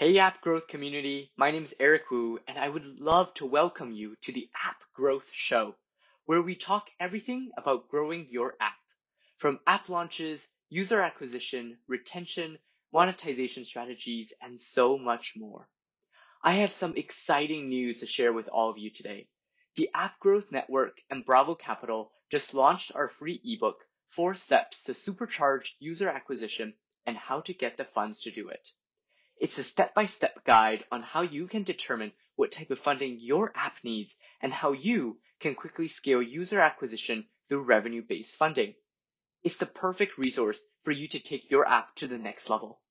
Hey App Growth community, my name is Eric Wu, and I would love to welcome you to the App Growth Show, where we talk everything about growing your app. From app launches, user acquisition, retention, monetization strategies, and so much more. I have some exciting news to share with all of you today. The App Growth Network and Bravo Capital just launched our free ebook, Four Steps to Supercharge User Acquisition and How to Get the Funds to Do It. It's a step-by-step guide on how you can determine what type of funding your app needs and how you can quickly scale user acquisition through revenue-based funding. It's the perfect resource for you to take your app to the next level.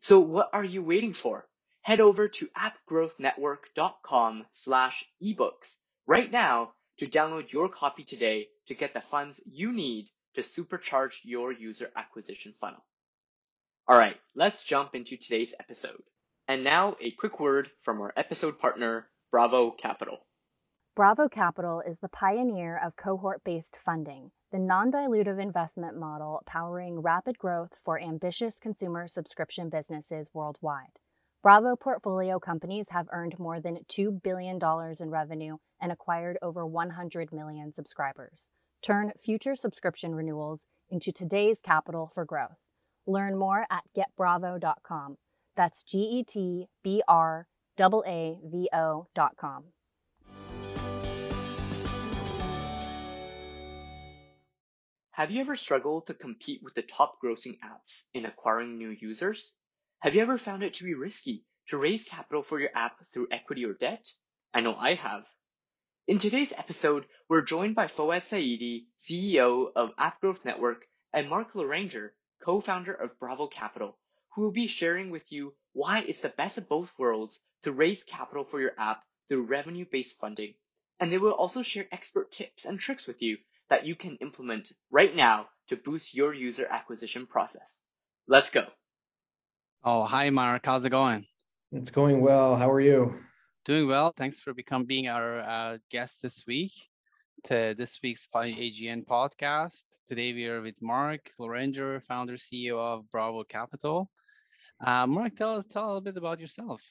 So what are you waiting for? Head over to appgrowthnetwork.com slash ebooks right now to download your copy today to get the funds you need to supercharge your user acquisition funnel. All right, let's jump into today's episode. And now a quick word from our episode partner, Bravo Capital. Bravo Capital is the pioneer of cohort based funding, the non dilutive investment model powering rapid growth for ambitious consumer subscription businesses worldwide. Bravo portfolio companies have earned more than $2 billion in revenue and acquired over 100 million subscribers. Turn future subscription renewals into today's capital for growth. Learn more at getbravo.com. That's G E T B R A V O.com. Have you ever struggled to compete with the top grossing apps in acquiring new users? Have you ever found it to be risky to raise capital for your app through equity or debt? I know I have. In today's episode, we're joined by Fouad Saidi, CEO of App Growth Network, and Mark Loranger, co-founder of Bravo Capital, who will be sharing with you why it's the best of both worlds to raise capital for your app through revenue-based funding. And they will also share expert tips and tricks with you that you can implement right now to boost your user acquisition process. Let's go. Oh, hi, Mark. How's it going? It's going well. How are you? Doing well. Thanks for becoming being our uh, guest this week to this week's AGN podcast. Today we are with Mark Loranger, founder CEO of Bravo Capital. Uh, Mark, tell us tell a little bit about yourself.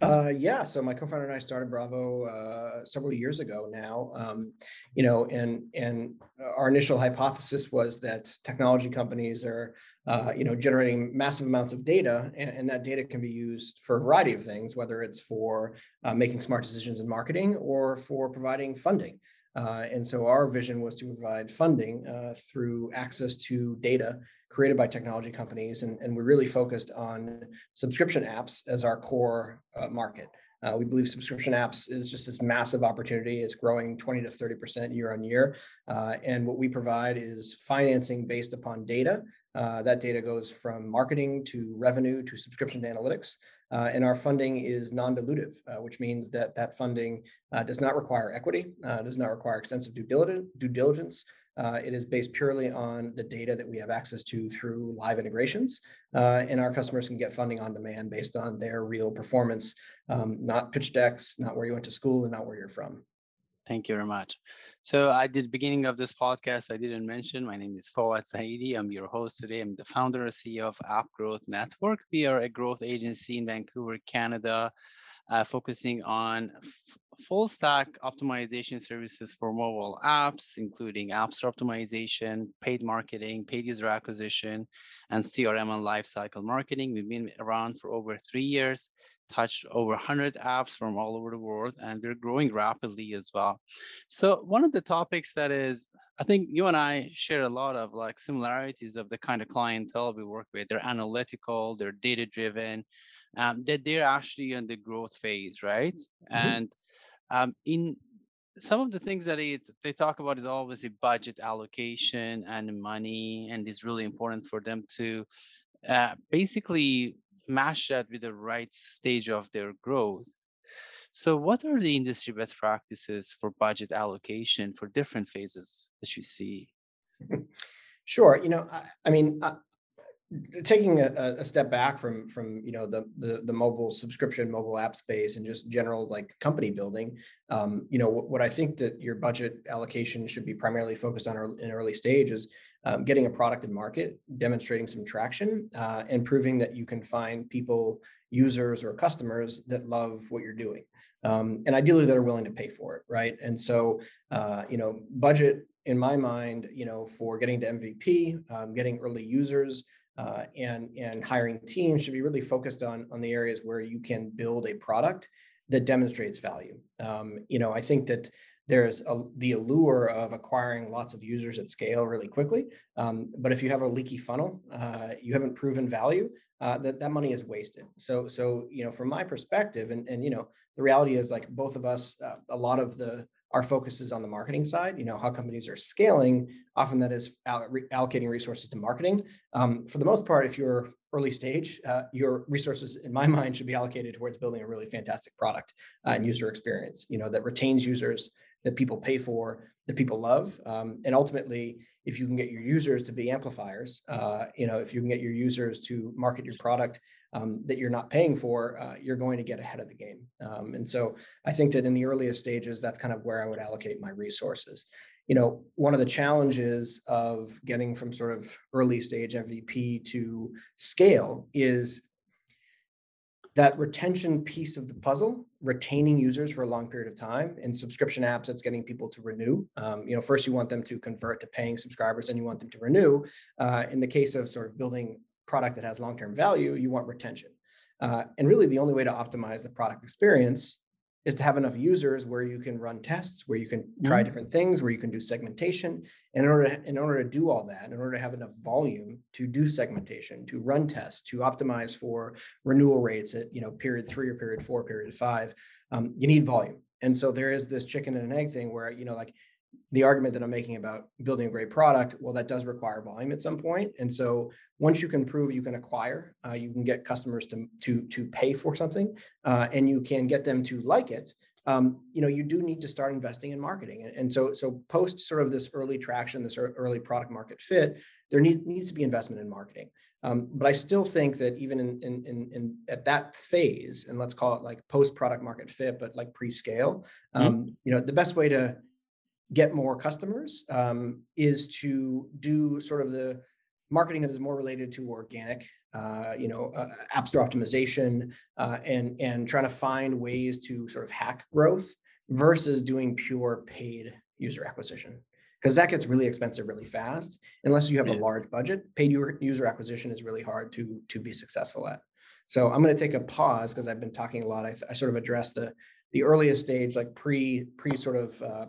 Uh, yeah, so my co-founder and I started Bravo uh, several years ago now. Um, you know, and and our initial hypothesis was that technology companies are, uh, you know, generating massive amounts of data, and, and, that data can be used for a variety of things, whether it's for uh, making smart decisions in marketing or for providing funding. Uh, and so our vision was to provide funding uh, through access to data created by technology companies. And, and we really focused on subscription apps as our core uh, market. Uh, we believe subscription apps is just this massive opportunity. It's growing 20 to 30% year on year. Uh, and what we provide is financing based upon data. Uh, that data goes from marketing to revenue to subscription to analytics. Uh, and our funding is non-dilutive, uh, which means that that funding uh, does not require equity, uh, does not require extensive due diligence. Due diligence. Uh, it is based purely on the data that we have access to through live integrations, uh, and our customers can get funding on demand based on their real performance, um, not pitch decks, not where you went to school, and not where you're from. Thank you very much. So at the beginning of this podcast, I didn't mention, my name is Fawad Saidi. I'm your host today. I'm the founder and CEO of App Growth Network. We are a growth agency in Vancouver, Canada, uh, focusing on full stack optimization services for mobile apps, including App Store optimization, paid marketing, paid user acquisition, and CRM and lifecycle marketing. We've been around for over three years touched over 100 apps from all over the world and we're growing rapidly as well. So one of the topics that is i think you and i share a lot of like similarities of the kind of clientele we work with. They're analytical they're data driven um, that they're actually in the growth phase right? Mm-hmm. and um, in some of the things that they, they talk about is obviously budget allocation and money and it's really important for them to uh, basically match that with the right stage of their growth. So, what are the industry best practices for budget allocation for different phases that you see? Sure. You know, I, I mean, I, taking a, a, step back from from you know the, the, the mobile subscription mobile app space and just general like company building um, you know what, what, i think that your budget allocation should be primarily focused on in early stage is um, getting a product in market demonstrating some traction uh, and proving that you can find people users or customers that love what you're doing um, and ideally that are willing to pay for it right and so uh, you know budget in my mind you know for getting to mvp um, getting early users uh, and and hiring teams should be really focused on on the areas where you can build a product that demonstrates value. Um, you know, I think that there's a, the allure of acquiring lots of users at scale really quickly, um, but if you have a leaky funnel, uh, you haven't proven value. Uh, that that money is wasted. So so you know, from my perspective, and and you know, the reality is like both of us, uh, a lot of the our focus is on the marketing side. You know how companies are scaling. Often that is allocating resources to marketing. Um, for the most part, if you're early stage, uh, your resources, in my mind, should be allocated towards building a really fantastic product uh, and user experience. You know that retains users, that people pay for, that people love, um, and ultimately, if you can get your users to be amplifiers, uh, you know, if you can get your users to market your product um, that you're not paying for, uh, you're going to get ahead of the game. Um, and so I think that in the earliest stages, that's kind of where I would allocate my resources. You know, one of the challenges of getting from sort of early stage MVP to scale is that retention piece of the puzzle, retaining users for a long period of time. In subscription apps, it's getting people to renew. Um, you know, first you want them to convert to paying subscribers, and you want them to renew. Uh, in the case of sort of building product that has long-term value, you want retention. Uh, and really the only way to optimize the product experience is to have enough users where you can run tests, where you can try mm-hmm. different things, where you can do segmentation. And in order, to, in order to do all that, in order to have enough volume to do segmentation, to run tests, to optimize for renewal rates at you know period three or period four, period five, um, you need volume. And so there is this chicken and an egg thing where you know like the argument that I'm making about building a great product, well, that does require volume at some point. And so once you can prove you can acquire, uh, you can get customers to to to pay for something, uh, and you can get them to like it. Um, you know, you do need to start investing in marketing. And, and so so post sort of this early traction, this early product market fit, there need, needs to be investment in marketing. Um, but I still think that even in, in, in, in, at that phase, and let's call it like post product market fit, but like pre scale, mm-hmm. um, mm-hmm. you know, the best way to get more customers um, is to do sort of the marketing that is more related to organic, uh, you know, uh, app store optimization, uh, and and trying to find ways to sort of hack growth versus doing pure paid user acquisition. Because that gets really expensive really fast unless you have yeah. a large budget. Paid user acquisition is really hard to to be successful at. So i'm going to take a pause because i've been talking a lot. I, I, sort of addressed the the earliest stage like pre pre sort of uh,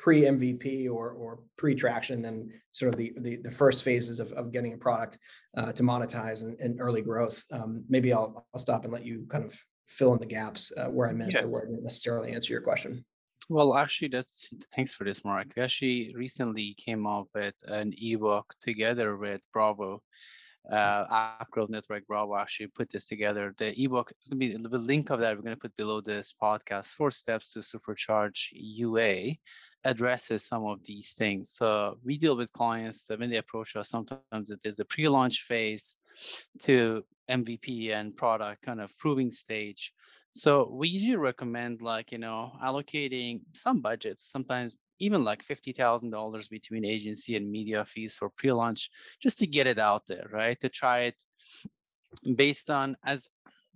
pre MVP or or pre traction than sort of the, the the, first phases of, of getting a product uh, to monetize and, and early growth. Um, maybe I'll I'll stop and let you kind of fill in the gaps uh, where I missed yeah. or where I didn't necessarily answer your question. Well, actually, that's thanks for this, Mark. We actually recently came up with an ebook together with Bravo uh, App Growth Network Bravo actually put this together. The ebook is going to be the link of that. We're going to put below this podcast. Four steps to supercharge UA addresses some of these things. So we deal with clients that when they approach us, sometimes it is the pre-launch phase to MVP and product kind of proving stage. So we usually recommend like, you know, allocating some budgets, sometimes even like $50,000 between agency and media fees for pre-launch, just to get it out there, right? To try it based on as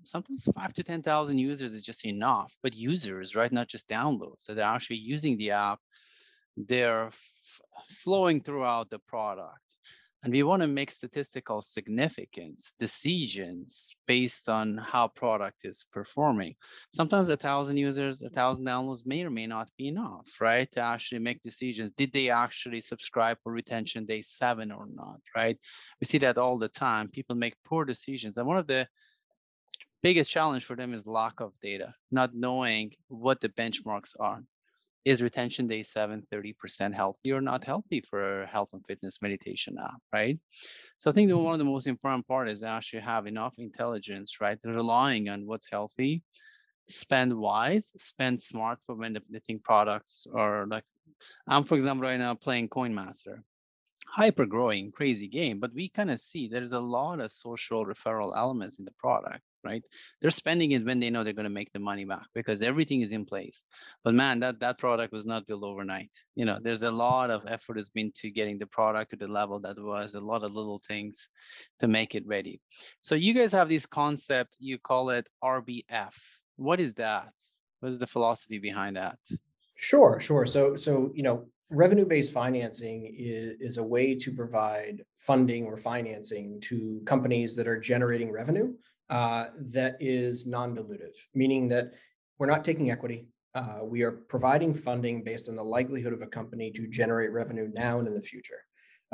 sometimes five to 10,000 users is just enough, but users, right? Not just downloads. So they're actually using the app, they're f- flowing throughout the product. And we want to make statistical significance decisions based on how product is performing. Sometimes a thousand users, a thousand downloads may or may not be enough, right? To actually make decisions. Did they actually subscribe for retention day seven or not, right? We see that all the time. People make poor decisions. And one of the biggest challenge for them is lack of data, not knowing what the benchmarks are. Is retention day seven 30% healthy or not healthy for a health and fitness meditation app, right? So I think that mm-hmm. one of the most important part is actually have enough intelligence, right? Relying on what's healthy, spend wise, spend smart for when the knitting products or like I'm for example right now playing Coin Master hyper growing, crazy game, but we kind of see there's a lot of social referral elements in the product, right? They're spending it when they know they're going to make the money back because everything is in place. But man, that that product was not built overnight. You know, there's a lot of effort has been to getting the product to the level that was, a lot of little things to make it ready. So you guys have this concept, you call it RBF. What is that? What is the philosophy behind that? Sure, sure. So, so you know, revenue-based financing is, is a way to provide funding or financing to companies that are generating revenue uh, that is non-dilutive, meaning that we're not taking equity. Uh, we are providing funding based on the likelihood of a company to generate revenue now and in the future.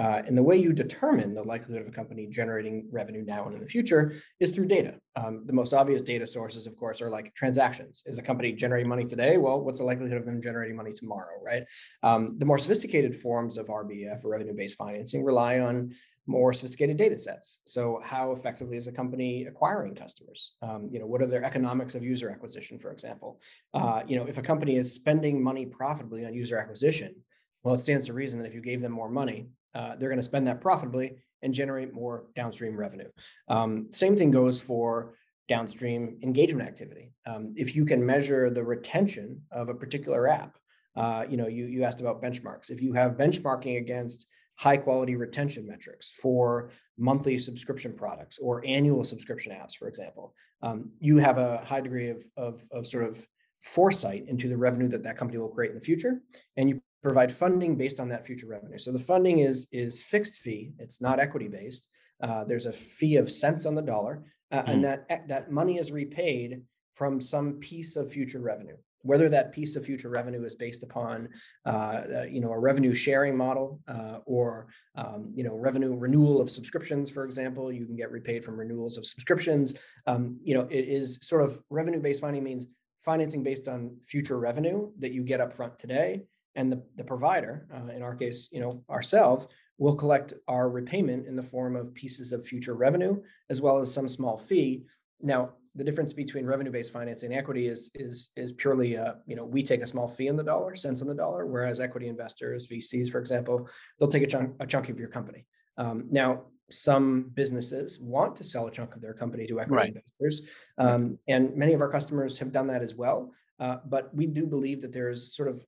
Uh, and the way you determine the likelihood of a company generating revenue now and in the future is through data. Um, the most obvious data sources, of course, are like transactions. Is a company generating money today? Well, what's the likelihood of them generating money tomorrow, right? Um, the more sophisticated forms of RBF or revenue-based financing rely on more sophisticated data sets. So how effectively is a company acquiring customers? Um, you know, what are their economics of user acquisition, for example? Uh, you know, if a company is spending money profitably on user acquisition, well, it stands to reason that if you gave them more money, uh, they're going to spend that profitably and generate more downstream revenue. Um, same thing goes for downstream engagement activity. Um, if you can measure the retention of a particular app, uh, you know, you, you asked about benchmarks. If you have benchmarking against high quality retention metrics for monthly subscription products or annual subscription apps, for example, um, you have a high degree of, of, of sort of foresight into the revenue that that company will create in the future. And you provide funding based on that future revenue. So the funding is is fixed fee. It's not equity based. Uh, there's a fee of cents on the dollar, uh, mm. and that that money is repaid from some piece of future revenue. Whether that piece of future revenue is based upon, uh, uh you know, a revenue sharing model uh, or, um, you know, revenue renewal of subscriptions, for example, you can get repaid from renewals of subscriptions. Um, you know, it is sort of revenue-based funding means financing based on future revenue that you get up front today and the, the provider, uh, in our case, you know, ourselves, will collect our repayment in the form of pieces of future revenue, as well as some small fee. Now, the difference between revenue-based financing and equity is is is purely, uh, you know, we take a small fee in the dollar, cents on the dollar, whereas equity investors, VCs, for example, they'll take a chunk a chunk of your company. Um, now, some businesses want to sell a chunk of their company to equity right. investors, um, and many of our customers have done that as well. Uh, but we do believe that there's sort of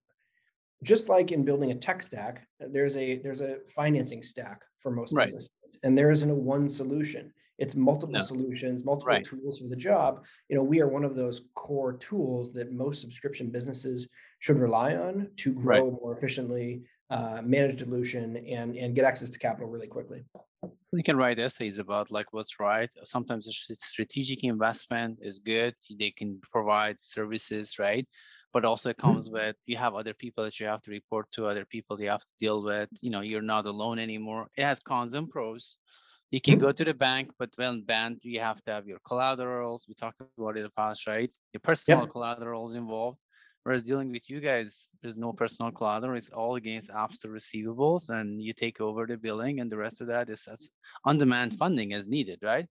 just like in building a tech stack, uh, there's a there's a financing stack for most right. businesses, and there isn't a one solution. It's multiple no. solutions, multiple right. tools for the job. You know, we are one of those core tools that most subscription businesses should rely on to grow right. more efficiently, uh, manage dilution, and and get access to capital really quickly. We can write essays about like what's right. Sometimes strategic investment is good. They can provide services, right? but also it comes mm-hmm. with you have other people that you have to report to other people you have to deal with you know you're not alone anymore it has cons and pros you can mm-hmm. go to the bank but when bank you have to have your collaterals we talked about it in the past right your personal yep. collaterals involved Whereas dealing with you guys, there's no personal collateral. It's all against apps to receivables, and you take over the billing, and the rest of that is on-demand funding as needed, right?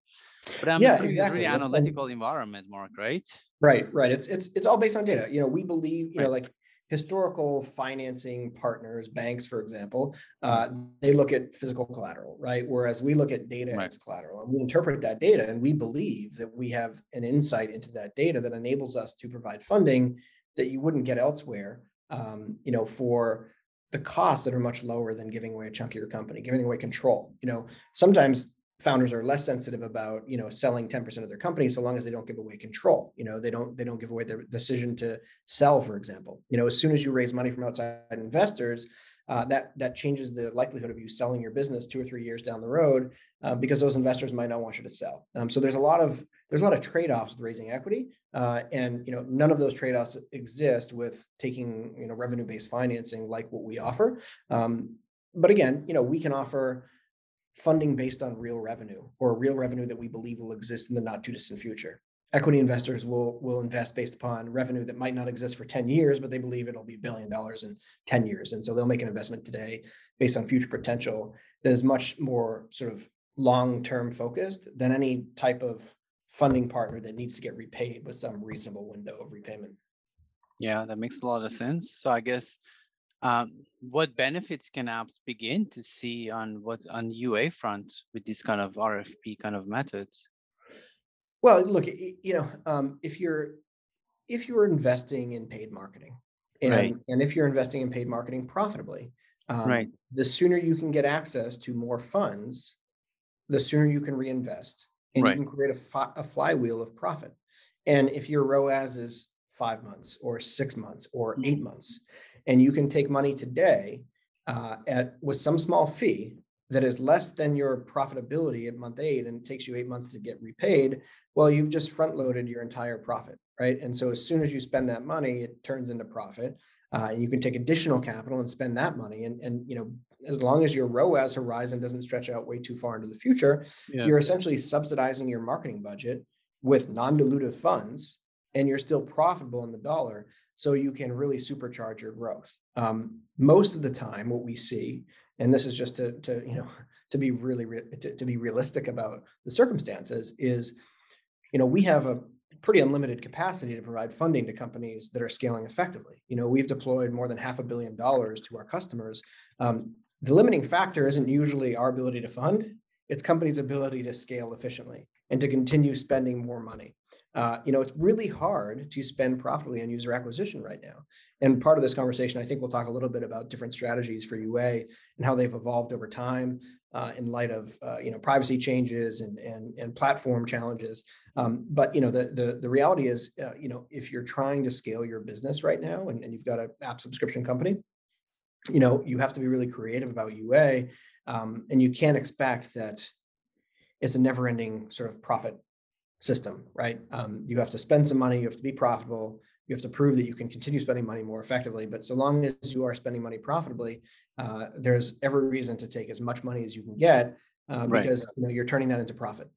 But I'm yeah, exactly. a very analytical environment, Mark, right? Right, right. It's it's it's all based on data. You know, we believe, you right. know, like historical financing partners, banks, for example, uh, mm-hmm. they look at physical collateral, right? Whereas we look at data right. as collateral and we interpret that data and we believe that we have an insight into that data that enables us to provide funding that you wouldn't get elsewhere, um, you know, for the costs that are much lower than giving away a chunk of your company, giving away control. You know, sometimes founders are less sensitive about you know selling 10% of their company so long as they don't give away control you know they don't they don't give away their decision to sell for example you know as soon as you raise money from outside investors uh, that that changes the likelihood of you selling your business two or three years down the road uh, because those investors might not want you to sell. Um, so there's a lot of there's a lot of trade-offs with raising equity, uh, and you know none of those trade-offs exist with taking you know revenue-based financing like what we offer. Um, but again, you know we can offer funding based on real revenue or real revenue that we believe will exist in the not too distant future equity investors will will invest based upon revenue that might not exist for 10 years but they believe it'll be a billion dollars in 10 years. And so they'll make an investment today based on future potential that is much more sort of long term focused than any type of funding partner that needs to get repaid with some reasonable window of repayment. Yeah that makes a lot of sense. So i guess Um, what benefits can apps begin to see on what on UA front with this kind of RFP kind of methods? Well, look, you know, um, if you're if you're investing in paid marketing, and right. and if you're investing in paid marketing profitably, um, right, the sooner you can get access to more funds, the sooner you can reinvest, and right. you can create a, fi- a flywheel of profit. And if your ROAS is five months or six months or eight mm-hmm. months, and you can take money today uh, at with some small fee that is less than your profitability at month eight and it takes you eight months to get repaid, well, you've just front loaded your entire profit, right? And so as soon as you spend that money, it turns into profit. Uh, you can take additional capital and spend that money. And, and you know, as long as your ROAS horizon doesn't stretch out way too far into the future, yeah. you're essentially subsidizing your marketing budget with non-dilutive funds and you're still profitable in the dollar so you can really supercharge your growth um, most of the time what we see and this is just to, to you know to be really re- to, to be realistic about the circumstances is you know we have a pretty unlimited capacity to provide funding to companies that are scaling effectively. You know we've deployed more than half a billion dollars to our customers. Um, the limiting factor isn't usually our ability to fund it's companies ability to scale efficiently and to continue spending more money uh, you know, it's really hard to spend profitably on user acquisition right now. And part of this conversation, I think we'll talk a little bit about different strategies for UA and how they've evolved over time uh, in light of uh, you know privacy changes and and and platform challenges. Um, but you know, the the the reality is, uh, you know, if you're trying to scale your business right now and, and you've got an app subscription company, you know, you have to be really creative about UA, um, and you can't expect that it's a never-ending sort of profit system, right? Um, you have to spend some money, you have to be profitable, you have to prove that you can continue spending money more effectively. But so long as you are spending money profitably, uh, there's every reason to take as much money as you can get uh, because you know you're turning that into profit.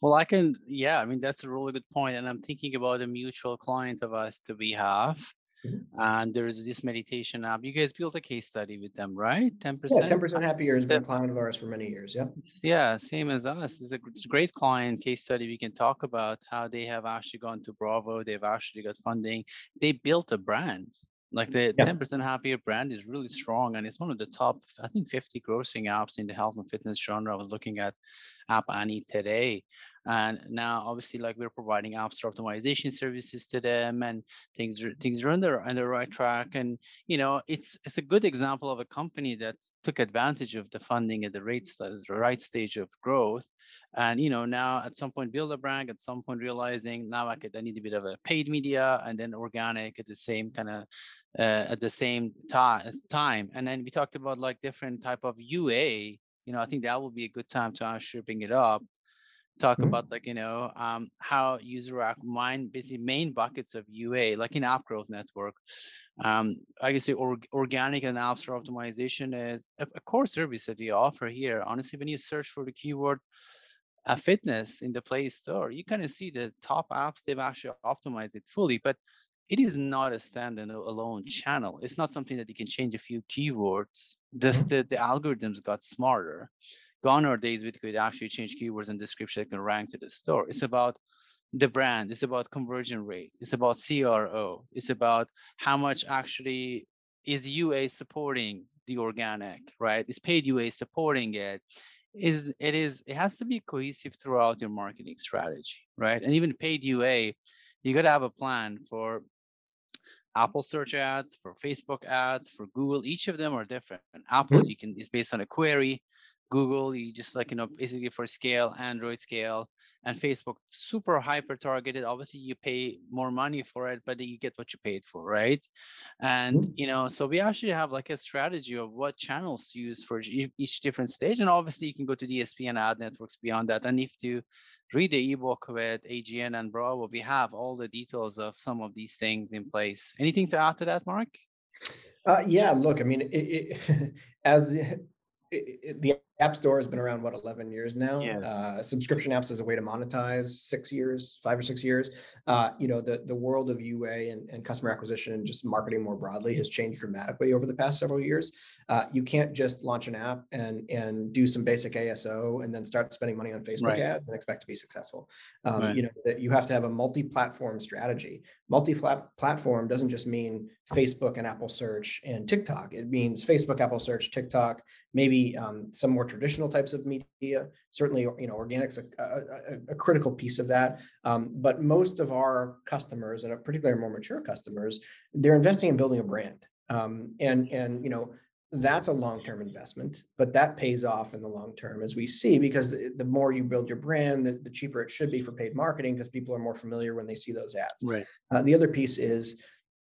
Well, I can, yeah, I mean that's a really good point, and I'm thinking about a mutual client of us that we have Mm-hmm. And there's this meditation app. You guys built a case study with them, right? 10%? Yeah, 10% Happier has been a client of ours for many years. Yeah. Yeah, same as us. It's a, it's a great client case study. We can talk about how they have actually gone to Bravo. They've actually got funding. They built a brand. Like the yeah. 10% Happier brand is really strong and it's one of the top, I think, 50 grossing apps in the health and fitness genre. I was looking at App Annie today. And now, obviously, like we're providing App Store optimization services to them, and things things are on the on the right track. And you know, it's it's a good example of a company that took advantage of the funding at the right the right stage of growth. And you know, now at some point build a brand, at some point realizing now I could I need a bit of a paid media and then organic at the same kind of uh, at the same time. And then we talked about like different type of UA. You know, I think that will be a good time to actually bring it up talk mm-hmm. about like you know um, how user act mine basically main buckets of UA like in App Growth Network. Um, I guess the or, organic and app store optimization is a, a, core service that we offer here. Honestly, when you search for the keyword uh, fitness in the Play Store, you kind of see the top apps they've actually optimized it fully, but it is not a standalone alone channel. It's not something that you can change a few keywords. Just mm-hmm. the, the algorithms got smarter gone are days we could actually change keywords and description that can rank to the store. It's about the brand, it's about conversion rate, it's about CRO, it's about how much actually is UA supporting the organic, right? Is paid UA supporting it? Is it is it has to be cohesive throughout your marketing strategy, right? And even paid UA, you got to have a plan for Apple search ads, for Facebook ads, for Google. Each of them are different. And Apple, mm-hmm. you can is based on a query. Google, you just like, you know, basically for scale, Android scale, and Facebook, super hyper targeted. Obviously, you pay more money for it, but you get what you paid for, right? And, mm-hmm. you know, so we actually have like a strategy of what channels to use for each different stage. And obviously, you can go to DSP and ad networks beyond that. And if you read the ebook with AGN and Bravo, we have all the details of some of these things in place. Anything to add to that, Mark? Uh, yeah, look, I mean, it, it, as the, it, the App Store has been around what 11 years now. Yeah. Uh, subscription apps as a way to monetize six years, five or six years. Uh, you know, the the world of UA and, and customer acquisition and just marketing more broadly has changed dramatically over the past several years. Uh, you can't just launch an app and and do some basic ASO and then start spending money on Facebook Right. ads and expect to be successful. Um, Right. You know that you have to have a multi-platform strategy. Multi-platform doesn't just mean Facebook and Apple Search and TikTok. It means Facebook, Apple Search, TikTok, maybe um, some more traditional types of media. Certainly, you know, organics a, a, a- critical piece of that. Um, but most of our customers, and particularly our more mature customers, they're investing in building a brand. Um, and and you know that's a long-term investment, but that pays off in the long term, as we see, because the the more you build your brand, the, the cheaper it should be for paid marketing because people are more familiar when they see those ads. Right. Uh, the other piece is,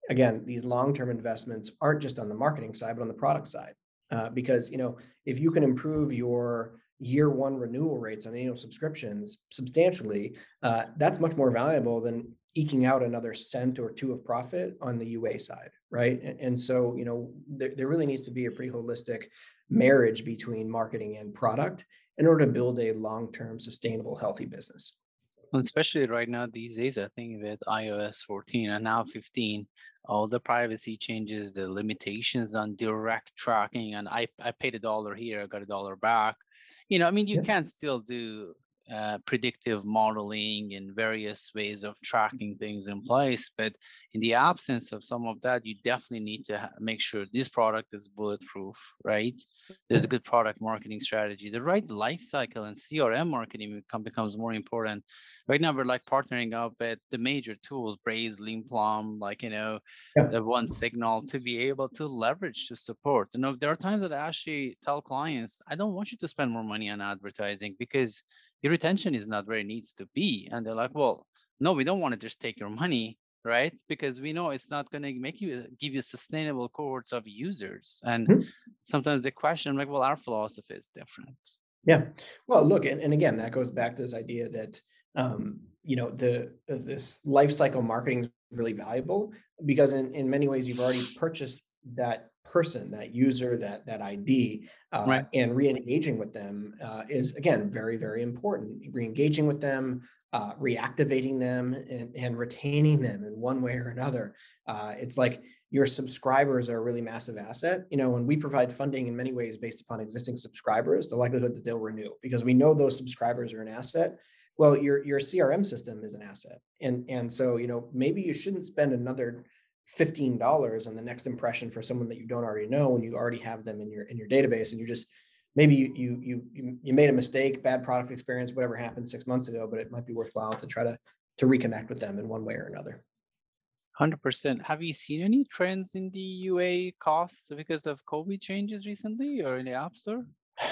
again, these long-term investments aren't just on the marketing side, but on the product side. Uh, because you know, if you can improve your year one renewal rates on annual subscriptions substantially, uh, that's much more valuable than eking out another cent or two of profit on the UA side, right? And, and so, you know, there, there really needs to be a pretty holistic marriage between marketing and product in order to build a long-term, sustainable, healthy business. Well, especially right now these days, I think with iOS 14 and now 15, all the privacy changes, the limitations on direct tracking, and I, I paid a dollar here, I got a dollar back. You know, I mean, you Yeah. can still do uh, predictive modeling and various ways of tracking things in place, but in the absence of some of that, you definitely need to ha- make sure this product is bulletproof, right? There's a good product marketing strategy. The right life cycle and CRM marketing become, becomes more important right now we're like partnering up with the major tools braze leanplum like you know Yeah. the OneSignal to be able to leverage to support you know there are times that i actually tell clients i don't want you to spend more money on advertising because your retention is not where it needs to be and they're like well no we don't want to just take your money right because we know it's not going to make you give you sustainable cohorts of users and Mhm. sometimes the question I'm like well our philosophy is different Yeah. Well, look, and, and again, that goes back to this idea that um, you know the uh, this life cycle marketing is really valuable because in, in many ways you've already purchased that person, that user, that that ID, uh, Right. and re-engaging with them uh, is again very very important. Re-engaging with them, uh, reactivating them, and, and retaining them in one way or another. Uh, it's like your subscribers are a really massive asset. You know, when we provide funding in many ways based upon existing subscribers, the likelihood that they'll renew because we know those subscribers are an asset. Well, your your CRM system is an asset, and and so you know maybe you shouldn't spend another fifteen dollars on the next impression for someone that you don't already know when you already have them in your in your database, and you just maybe you you you you, made a mistake, bad product experience, whatever happened six months ago, but it might be worthwhile to try to to reconnect with them in one way or another. Hundred percent. Have you seen any trends in the UA costs because of COVID changes recently, or in the App Store?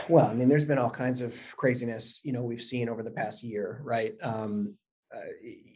Well, I mean, there's been all kinds of craziness, you know, we've seen over the past year, right? Um, uh,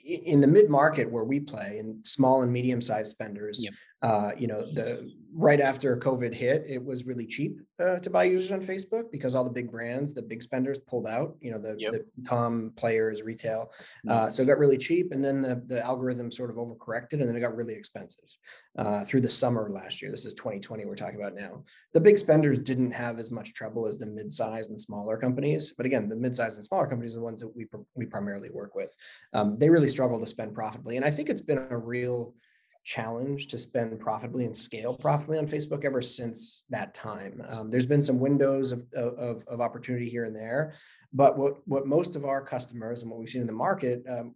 in the mid market where we play, and small and medium sized spenders, Yep. Uh, you know, the right after COVID hit, it was really cheap uh, to buy users on Facebook because all the big brands, the big spenders pulled out. You know, the Yep. the com players, retail, Mm. uh, so it got really cheap, and then the, the algorithm sort of overcorrected, and then it got really expensive uh, through the summer last year. This is 2020 we're talking about now. The big spenders didn't have as much trouble as the mid-sized and smaller companies, but again, the mid-sized and smaller companies are the ones that we we primarily work with. Um, they really struggle to spend profitably, and I think it's been a real challenge to spend profitably and scale profitably on Facebook ever since that time. Um, there's been some windows of, of, of opportunity here and there, but what, what most of our customers and what we've seen in the market, um,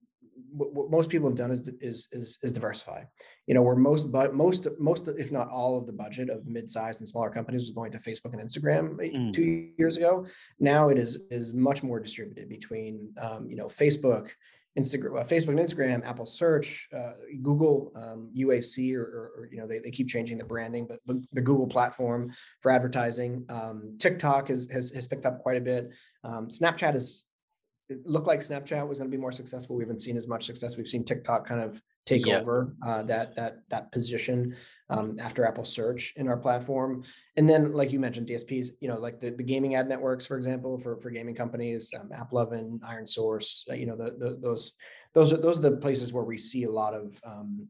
what, what most people have done is, is, is, is diversify. You know, where most, but most, most, if not all of the budget of mid-sized and smaller companies was going to Facebook and Instagram Mm. two years ago. Now it is, is much more distributed between, um, you know, Facebook, Instagram, uh, Facebook and Instagram, Apple Search, uh, Google, um, UAC, or, or, or, you know they, they keep changing the branding, but the, Google platform for advertising, um, TikTok has, has has picked up quite a bit. Um, Snapchat is it looked like Snapchat was going to be more successful. We haven't seen as much success. We've seen TikTok kind of take Yeah. over uh, that that that position um, after Apple Search in our platform. And then, like you mentioned, DSPs. You know, like the, the gaming ad networks, for example, for for gaming companies, um, AppLovin, ironSource. Uh, you know, the, the, those those are those are the places where we see a lot of um,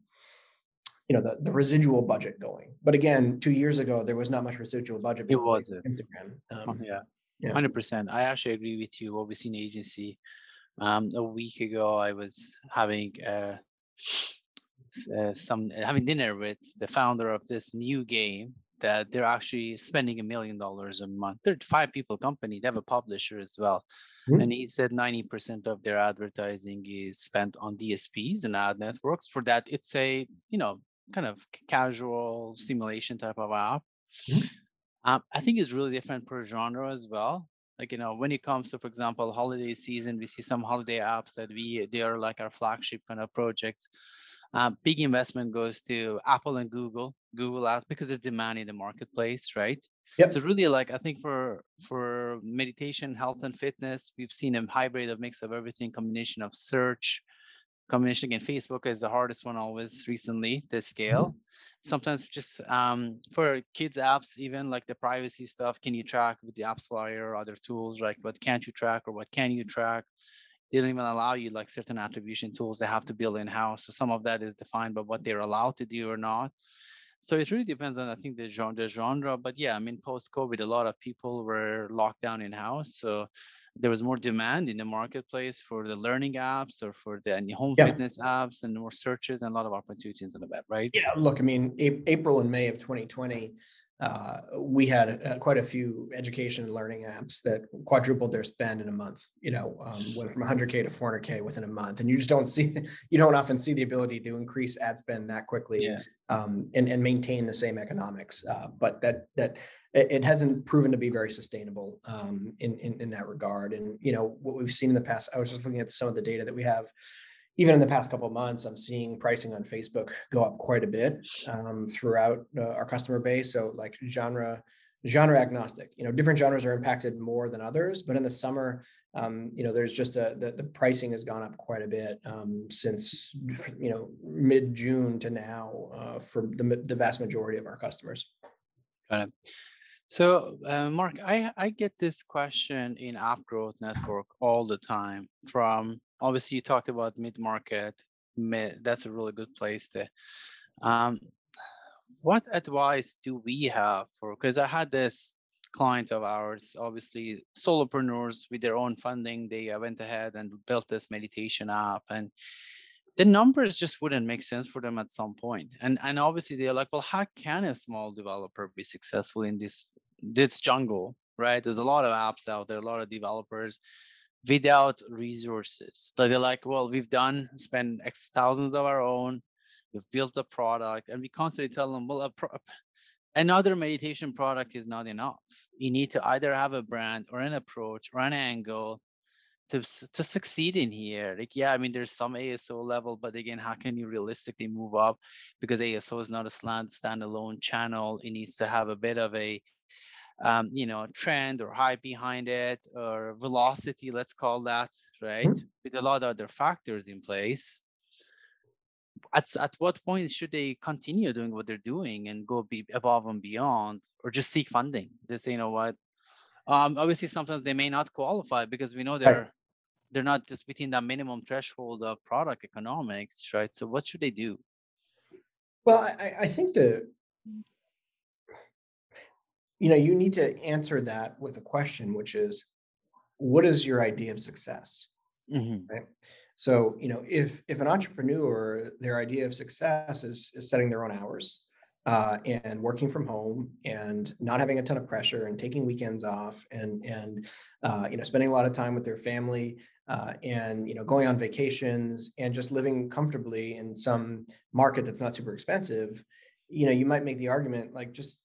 you know the, the residual budget going. But again, two years ago there was not much residual budget. It wasn't. Instagram. Um, yeah. Yeah. 100%. I actually agree with you. What we see in agency. Um, a week ago, I was having uh, uh, some having dinner with the founder of this new game that they're actually spending a million dollars a month. They're five people company. They have a publisher as well. Mm-hmm. And he said 90% of their advertising is spent on DSPs and ad networks. For that, it's a, you know, kind of casual simulation type of app. Mm-hmm. Um, I think it's really different per genre as well. Like, you know, when it comes to, for example, holiday season, we see some holiday apps that we, they are like our flagship kind of projects. Um, big investment goes to Apple and Google, Google Apps, because there's demand in the marketplace, right? Yep. So really, like I think for for meditation, health, and fitness, we've seen a hybrid of mix of everything, combination of search, combination again. Facebook is the hardest one always recently to scale. Mm-hmm. Sometimes just um, for kids apps, even like the privacy stuff, can you track with the AppsFlyer or other tools? Like what can't you track or what can you track? They don't even allow you like certain attribution tools they have to build in house. So some of that is defined by what they're allowed to do or not. So it really depends on I think the genre, the genre. But yeah, I mean post COVID, a lot of people were locked down in house, so there was more demand in the marketplace for the learning apps or for the home yeah. fitness apps and more searches and a lot of opportunities on the web, right? Yeah, look, I mean, April and May of 2020 uh, we had uh, quite a few education and learning apps that quadrupled their spend in a month. You know, um, went from 100k to 400k within a month, and you just don't see, you don't often see the ability to increase ad spend that quickly yeah. um, and and maintain the same economics. Uh, but that that it hasn't proven to be very sustainable um, in, in in that regard. And you know what we've seen in the past. I was just looking at some of the data that we have even in the past couple of months, I'm seeing pricing on Facebook go up quite a bit um, throughout uh, our customer base. So like genre genre agnostic, you know, different genres are impacted more than others. But in the summer, um, you know, there's just a the, the, pricing has gone up quite a bit um, since you know mid June to now uh, for the the vast majority of our customers. Got it. So, uh, Mark, I, I get this question in App Growth Network all the time from obviously you talked about mid market. That's a really good place to. Um, what advice do we have for? Because I had this client of ours, obviously solopreneurs with their own funding, they uh, went ahead and built this meditation app, and the numbers just wouldn't make sense for them at some point. And and obviously they're like, well, how can a small developer be successful in this this jungle, right? There's a lot of apps out there, a lot of developers without resources. So they're like, well, we've done, spent X thousands of our own, we've built a product, and we constantly tell them, well, pro- another meditation product is not enough. You need to either have a brand or an approach or an angle to, to succeed in here. Like, yeah, I mean, there's some ASO level, but again, how can you realistically move up? Because ASO is not a stand, standalone channel. It needs to have a bit of a um, you know, trend or hype behind it or velocity, let's call that, right? Mm-hmm. With a lot of other factors in place. At, at what point should they continue doing what they're doing and go be above and beyond or just seek funding? They say, you know what? Um, obviously, sometimes they may not qualify because we know they're. They're not just within that minimum threshold of product economics, right? So what should they do? Well, I, I think the you know you need to answer that with a question which is what is your idea of success mm-hmm. right so you know if if an entrepreneur their idea of success is is setting their own hours uh, and working from home and not having a ton of pressure and taking weekends off and and uh, you know spending a lot of time with their family uh, and you know going on vacations and just living comfortably in some market that's not super expensive you know you might make the argument like just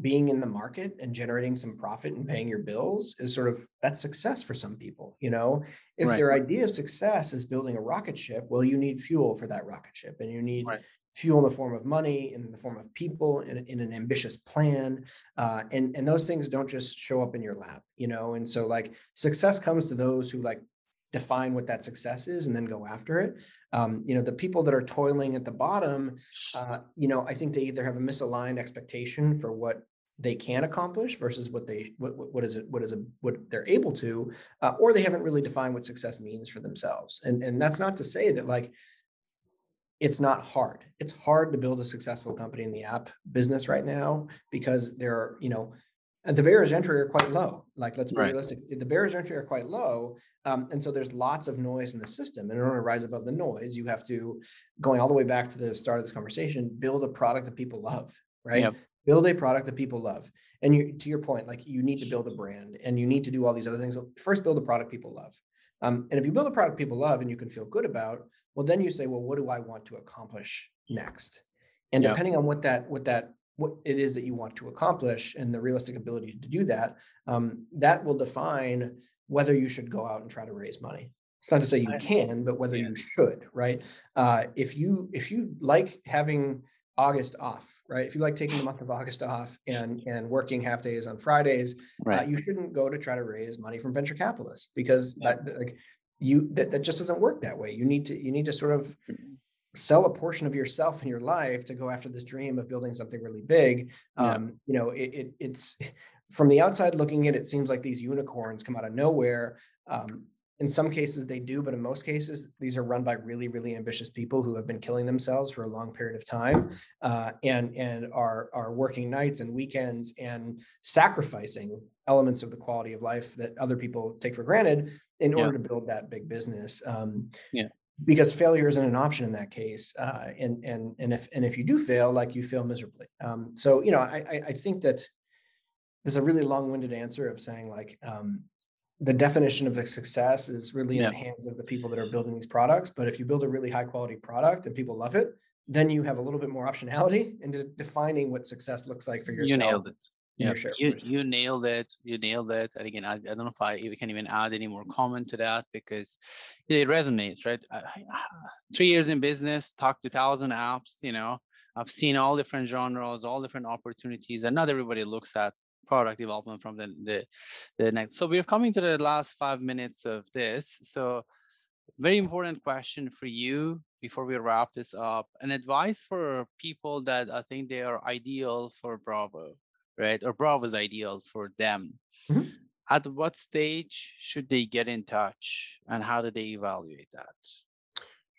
being in the market and generating some profit and paying your bills is sort of that's success for some people you know if right. their idea of success is building a rocket ship well you need fuel for that rocket ship and you need right. Fuel in the form of money in the form of people in, in an ambitious plan uh, and and those things don't just show up in your lap you know and so like success comes to those who like define what that success is and then go after it. Um, you know, the people that are toiling at the bottom, uh, you know, I think they either have a misaligned expectation for what they can accomplish versus what they what, what is it what is a what they're able to uh, or they haven't really defined what success means for themselves and and that's not to say that like it's not hard it's hard to build a successful company in the app business right now because there are you know the barriers entry are quite low. Like, let's be Right. realistic. The barriers entry are quite low. Um, and so there's lots of noise in the system. And in order to rise above the noise, you have to, going all the way back to the start of this conversation, build a product that people love, right? Yep. Build a product that people love. And you, to your point, like you need to build a brand and you need to do all these other things. First, build a product people love. Um, and if you build a product people love and you can feel good about, well, then you say, well, what do I want to accomplish next? And Yep. depending on what that, what that, what it is that you want to accomplish and the realistic ability to do that, um, that will define whether you should go out and try to raise money. It's not to say you can, but whether Yeah. you should, right? Uh, if you if you like having August off, right? If you like taking the month of August off and and working half days on Fridays, uh, you shouldn't go to try to raise money from venture capitalists because Yeah. that, like you that, that just doesn't work that way. You need to you need to sort of sell a portion of yourself and your life to go after this dream of building something really big. Yeah. Um, you know, it, it it's from the outside looking in, it seems like these unicorns come out of nowhere. Um, in some cases they do, but in most cases, these are run by really, really ambitious people who have been killing themselves for a long period of time, uh, and and are are working nights and weekends and sacrificing elements of the quality of life that other people take for granted in Yeah. order to build that big business. Um, Yeah. Because failure isn't an option in that case, uh, and and and if and if you do fail, like you fail miserably. Um, so you know, I I, I think that there's a really long-winded answer of saying like um, the definition of a success is really in the hands of the people that are building these products. But if you build a really high quality product and people love it, then you have a little bit more optionality into defining what success looks like for You nailed it. Yeah, your you, you nailed it. You nailed it. And again, I, I don't know if I can even add any more comment to that because it resonates, right? I, I- three years in business, talked to thousand apps, you know, I've seen all different genres, all different opportunities, and not everybody looks at product development from the, the, the next. So we're coming to the last five minutes of this. So very important question for you before we wrap this up. An advice for people that I think they are ideal for Braavo, right? Or Braavo's ideal for them. Mhm. At what stage should they get in touch and how do they evaluate that?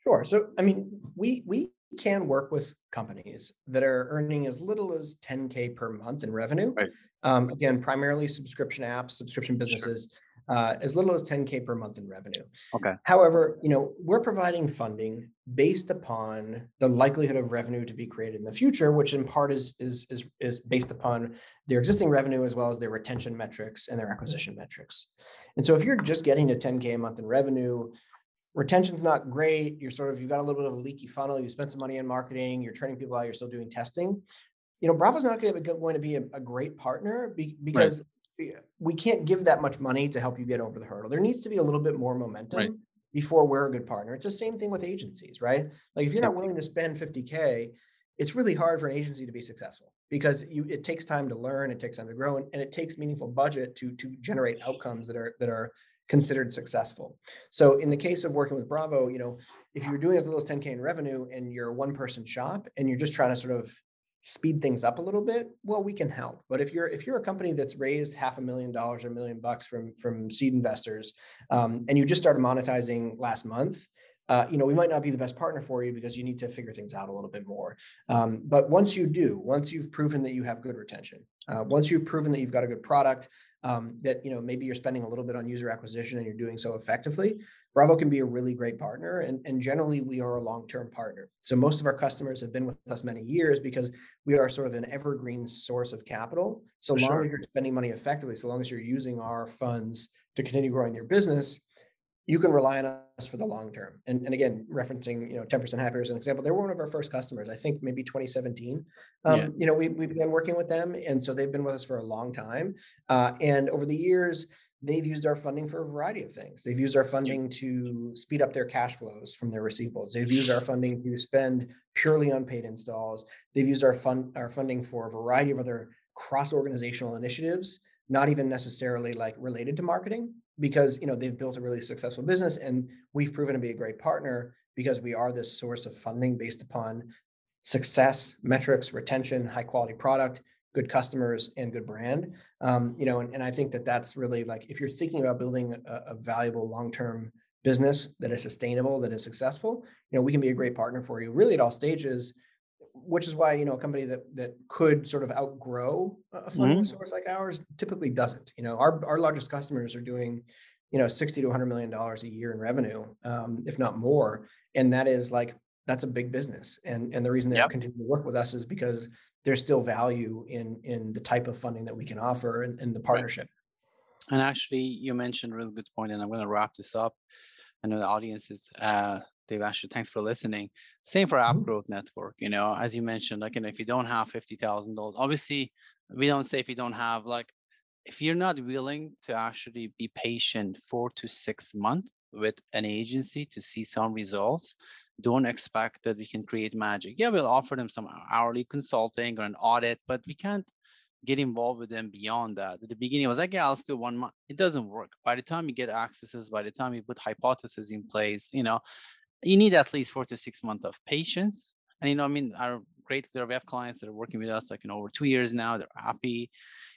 Sure. So, I mean, we we can work with companies that are earning as little as 10k per month in revenue. Right. Um, again, primarily subscription apps, subscription businesses, uh, as little as 10k per month in revenue. Okay. However, you know, we're providing funding based upon the likelihood of revenue to be created in the future, which in part is is is is based upon their existing revenue as well as their retention metrics and their acquisition metrics. And so, if you're just getting to 10k a month in revenue, retention's not great. You're sort of you've got a little bit of a leaky funnel. You spent some money in marketing. You're training people out. You're still doing testing. You know, Braavo's not going to be, going to be a, a great partner be, because we- we can't give that much money to help you get over the hurdle. There needs to be a little bit more momentum Right. before we're a good partner. It's the same thing with agencies, right? Like if you're not willing to spend 50k, it's really hard for an agency to be successful because you it takes time to learn, it takes time to grow, and, and it takes meaningful budget to to generate outcomes that are that are considered successful. So in the case of working with Braavo, you know, if you're doing as little as 10k in revenue and you're a one person shop and you're just trying to sort of speed things up a little bit, well, we can help. But if you're if you're a company that's raised half a million dollars or a million bucks from from seed investors, um, and you just started monetizing last month, uh, you know, we might not be the best partner for you because you need to figure things out a little bit more. Um, but once you do, once you've proven that you have good retention, uh, once you've proven that you've got a good product, um, that you know maybe you're spending a little bit on user acquisition and you're doing so effectively, Braavo can be a really great partner. And, and generally, we are a long-term partner. So most of our customers have been with us many years because we are sort of an evergreen source of capital. So For long sure. as you're spending money effectively, so long as you're using our funds to continue growing your business, you can rely on us for the long term. And, and again, referencing, you know, 10% happier as an example, they were one of our first customers, I think maybe 2017. Um, Yeah. You know, we, we began working with them. And so they've been with us for a long time. Uh, and over the years, they've used our funding for a variety of things. They've used our funding to speed up their cash flows from their receivables. They've used our funding to spend purely on paid installs. They've used our fund our funding for a variety of other cross-organizational initiatives, not even necessarily like related to marketing, because you know they've built a really successful business and we've proven to be a great partner because we are this source of funding based upon success, metrics, retention, high quality product, good customers, and good brand. Um, you know, and, and I think that that's really like if you're thinking about building a, a valuable long-term business that is sustainable, that is successful, you know, we can be a great partner for you really at all stages which is why you know a company that that could sort of outgrow a funding Mhm. source like ours typically doesn't. You know, our our largest customers are doing, you know, sixty to one hundred million dollars a year in revenue, um, if not more, and that is like that's a big business. And and the reason they Yep. continue to work with us is because there's still value in in the type of funding that we can offer and, and the partnership. And actually, you mentioned a really good point, and I'm going to wrap this up. I know the audience is, uh, Dave, actually, thanks for listening. Same for App Mhm. Growth Network. You know, as you mentioned, like, you know, if you don't have fifty thousand dollars, obviously, we don't say if you don't have like, if you're not willing to actually be patient four to six months with an agency to see some results, don't expect that we can create magic. Yeah, we'll offer them some hourly consulting or an audit, but we can't get involved with them beyond that. At the beginning, I was like, yeah, let's do one month. It doesn't work. By the time you get accesses, by the time you put hypotheses in place, you know, you need at least four to six months of patience. And you know, I mean, our great there we have clients that are working with us like you know over two years now. They're happy,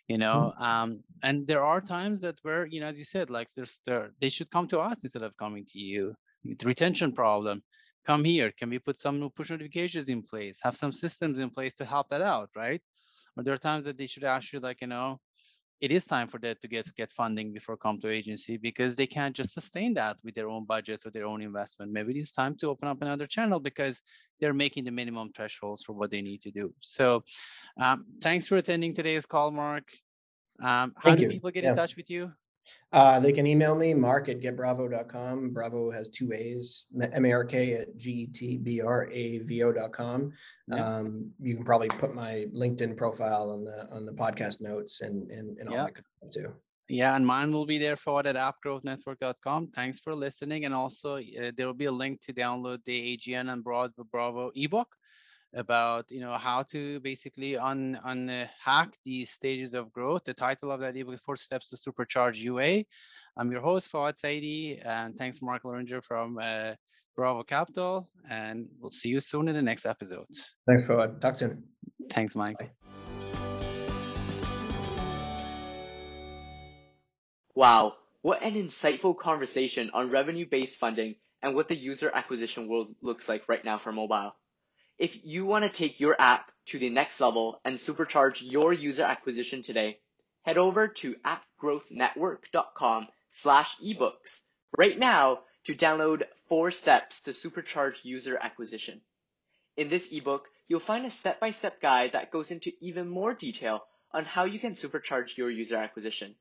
you know. Um, and there are times that where, you know, as you said, like there's there they should come to us instead of coming to you. The retention problem. Come here. Can we put some new push notifications in place? Have some systems in place to help that out, right? Or there are times that they should actually like, you know, it is time for them to get get funding before come to agency because they can't just sustain that with their own budgets or their own investment. Maybe it's time to open up another channel because they're making the minimum thresholds for what they need to do. So, um, thanks for attending today's call, Mark. Um, how Thank do you. people get Yeah. in touch with you? Uh, they can email me, mark at getbraavo.com. Braavo has two A's, M A R K at G E T B R A V O.com. Yeah. Um, you can probably put my LinkedIn profile on the on the podcast notes and and, and all Yeah. that good stuff too. Yeah, and mine will be there forward at appgrowthnetwork.com. Thanks for listening. And also, uh, there will be a link to download the AGN and Broad Braavo ebook about you know how to basically un unhack these stages of growth. The title of that ebook is Four Steps to Supercharge UA. I'm your host Fawad Saidi, and thanks Mark Loranger from uh, Braavo Capital, and we'll see you soon in the next episode. Thanks, Fawad. Talk soon. Thanks, Mike. Bye. Wow, what an insightful conversation on revenue-based funding and what the user acquisition world looks like right now for mobile. If you want to take your app to the next level and supercharge your user acquisition today, head over to appgrowthnetwork.com slash ebooks right now to download four steps to supercharge user acquisition. In this ebook, you'll find a step-by-step guide that goes into even more detail on how you can supercharge your user acquisition.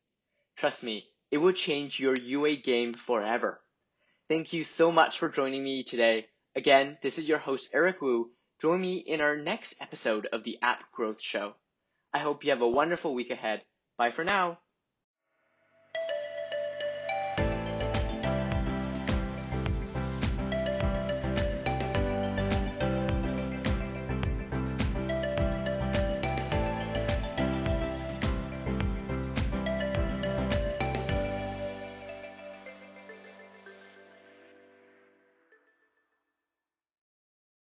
Trust me, it will change your UA game forever. Thank you so much for joining me today. Again, this is your host Eric Wu. Join me in our next episode of the App Growth Show. I hope you have a wonderful week ahead. Bye for now.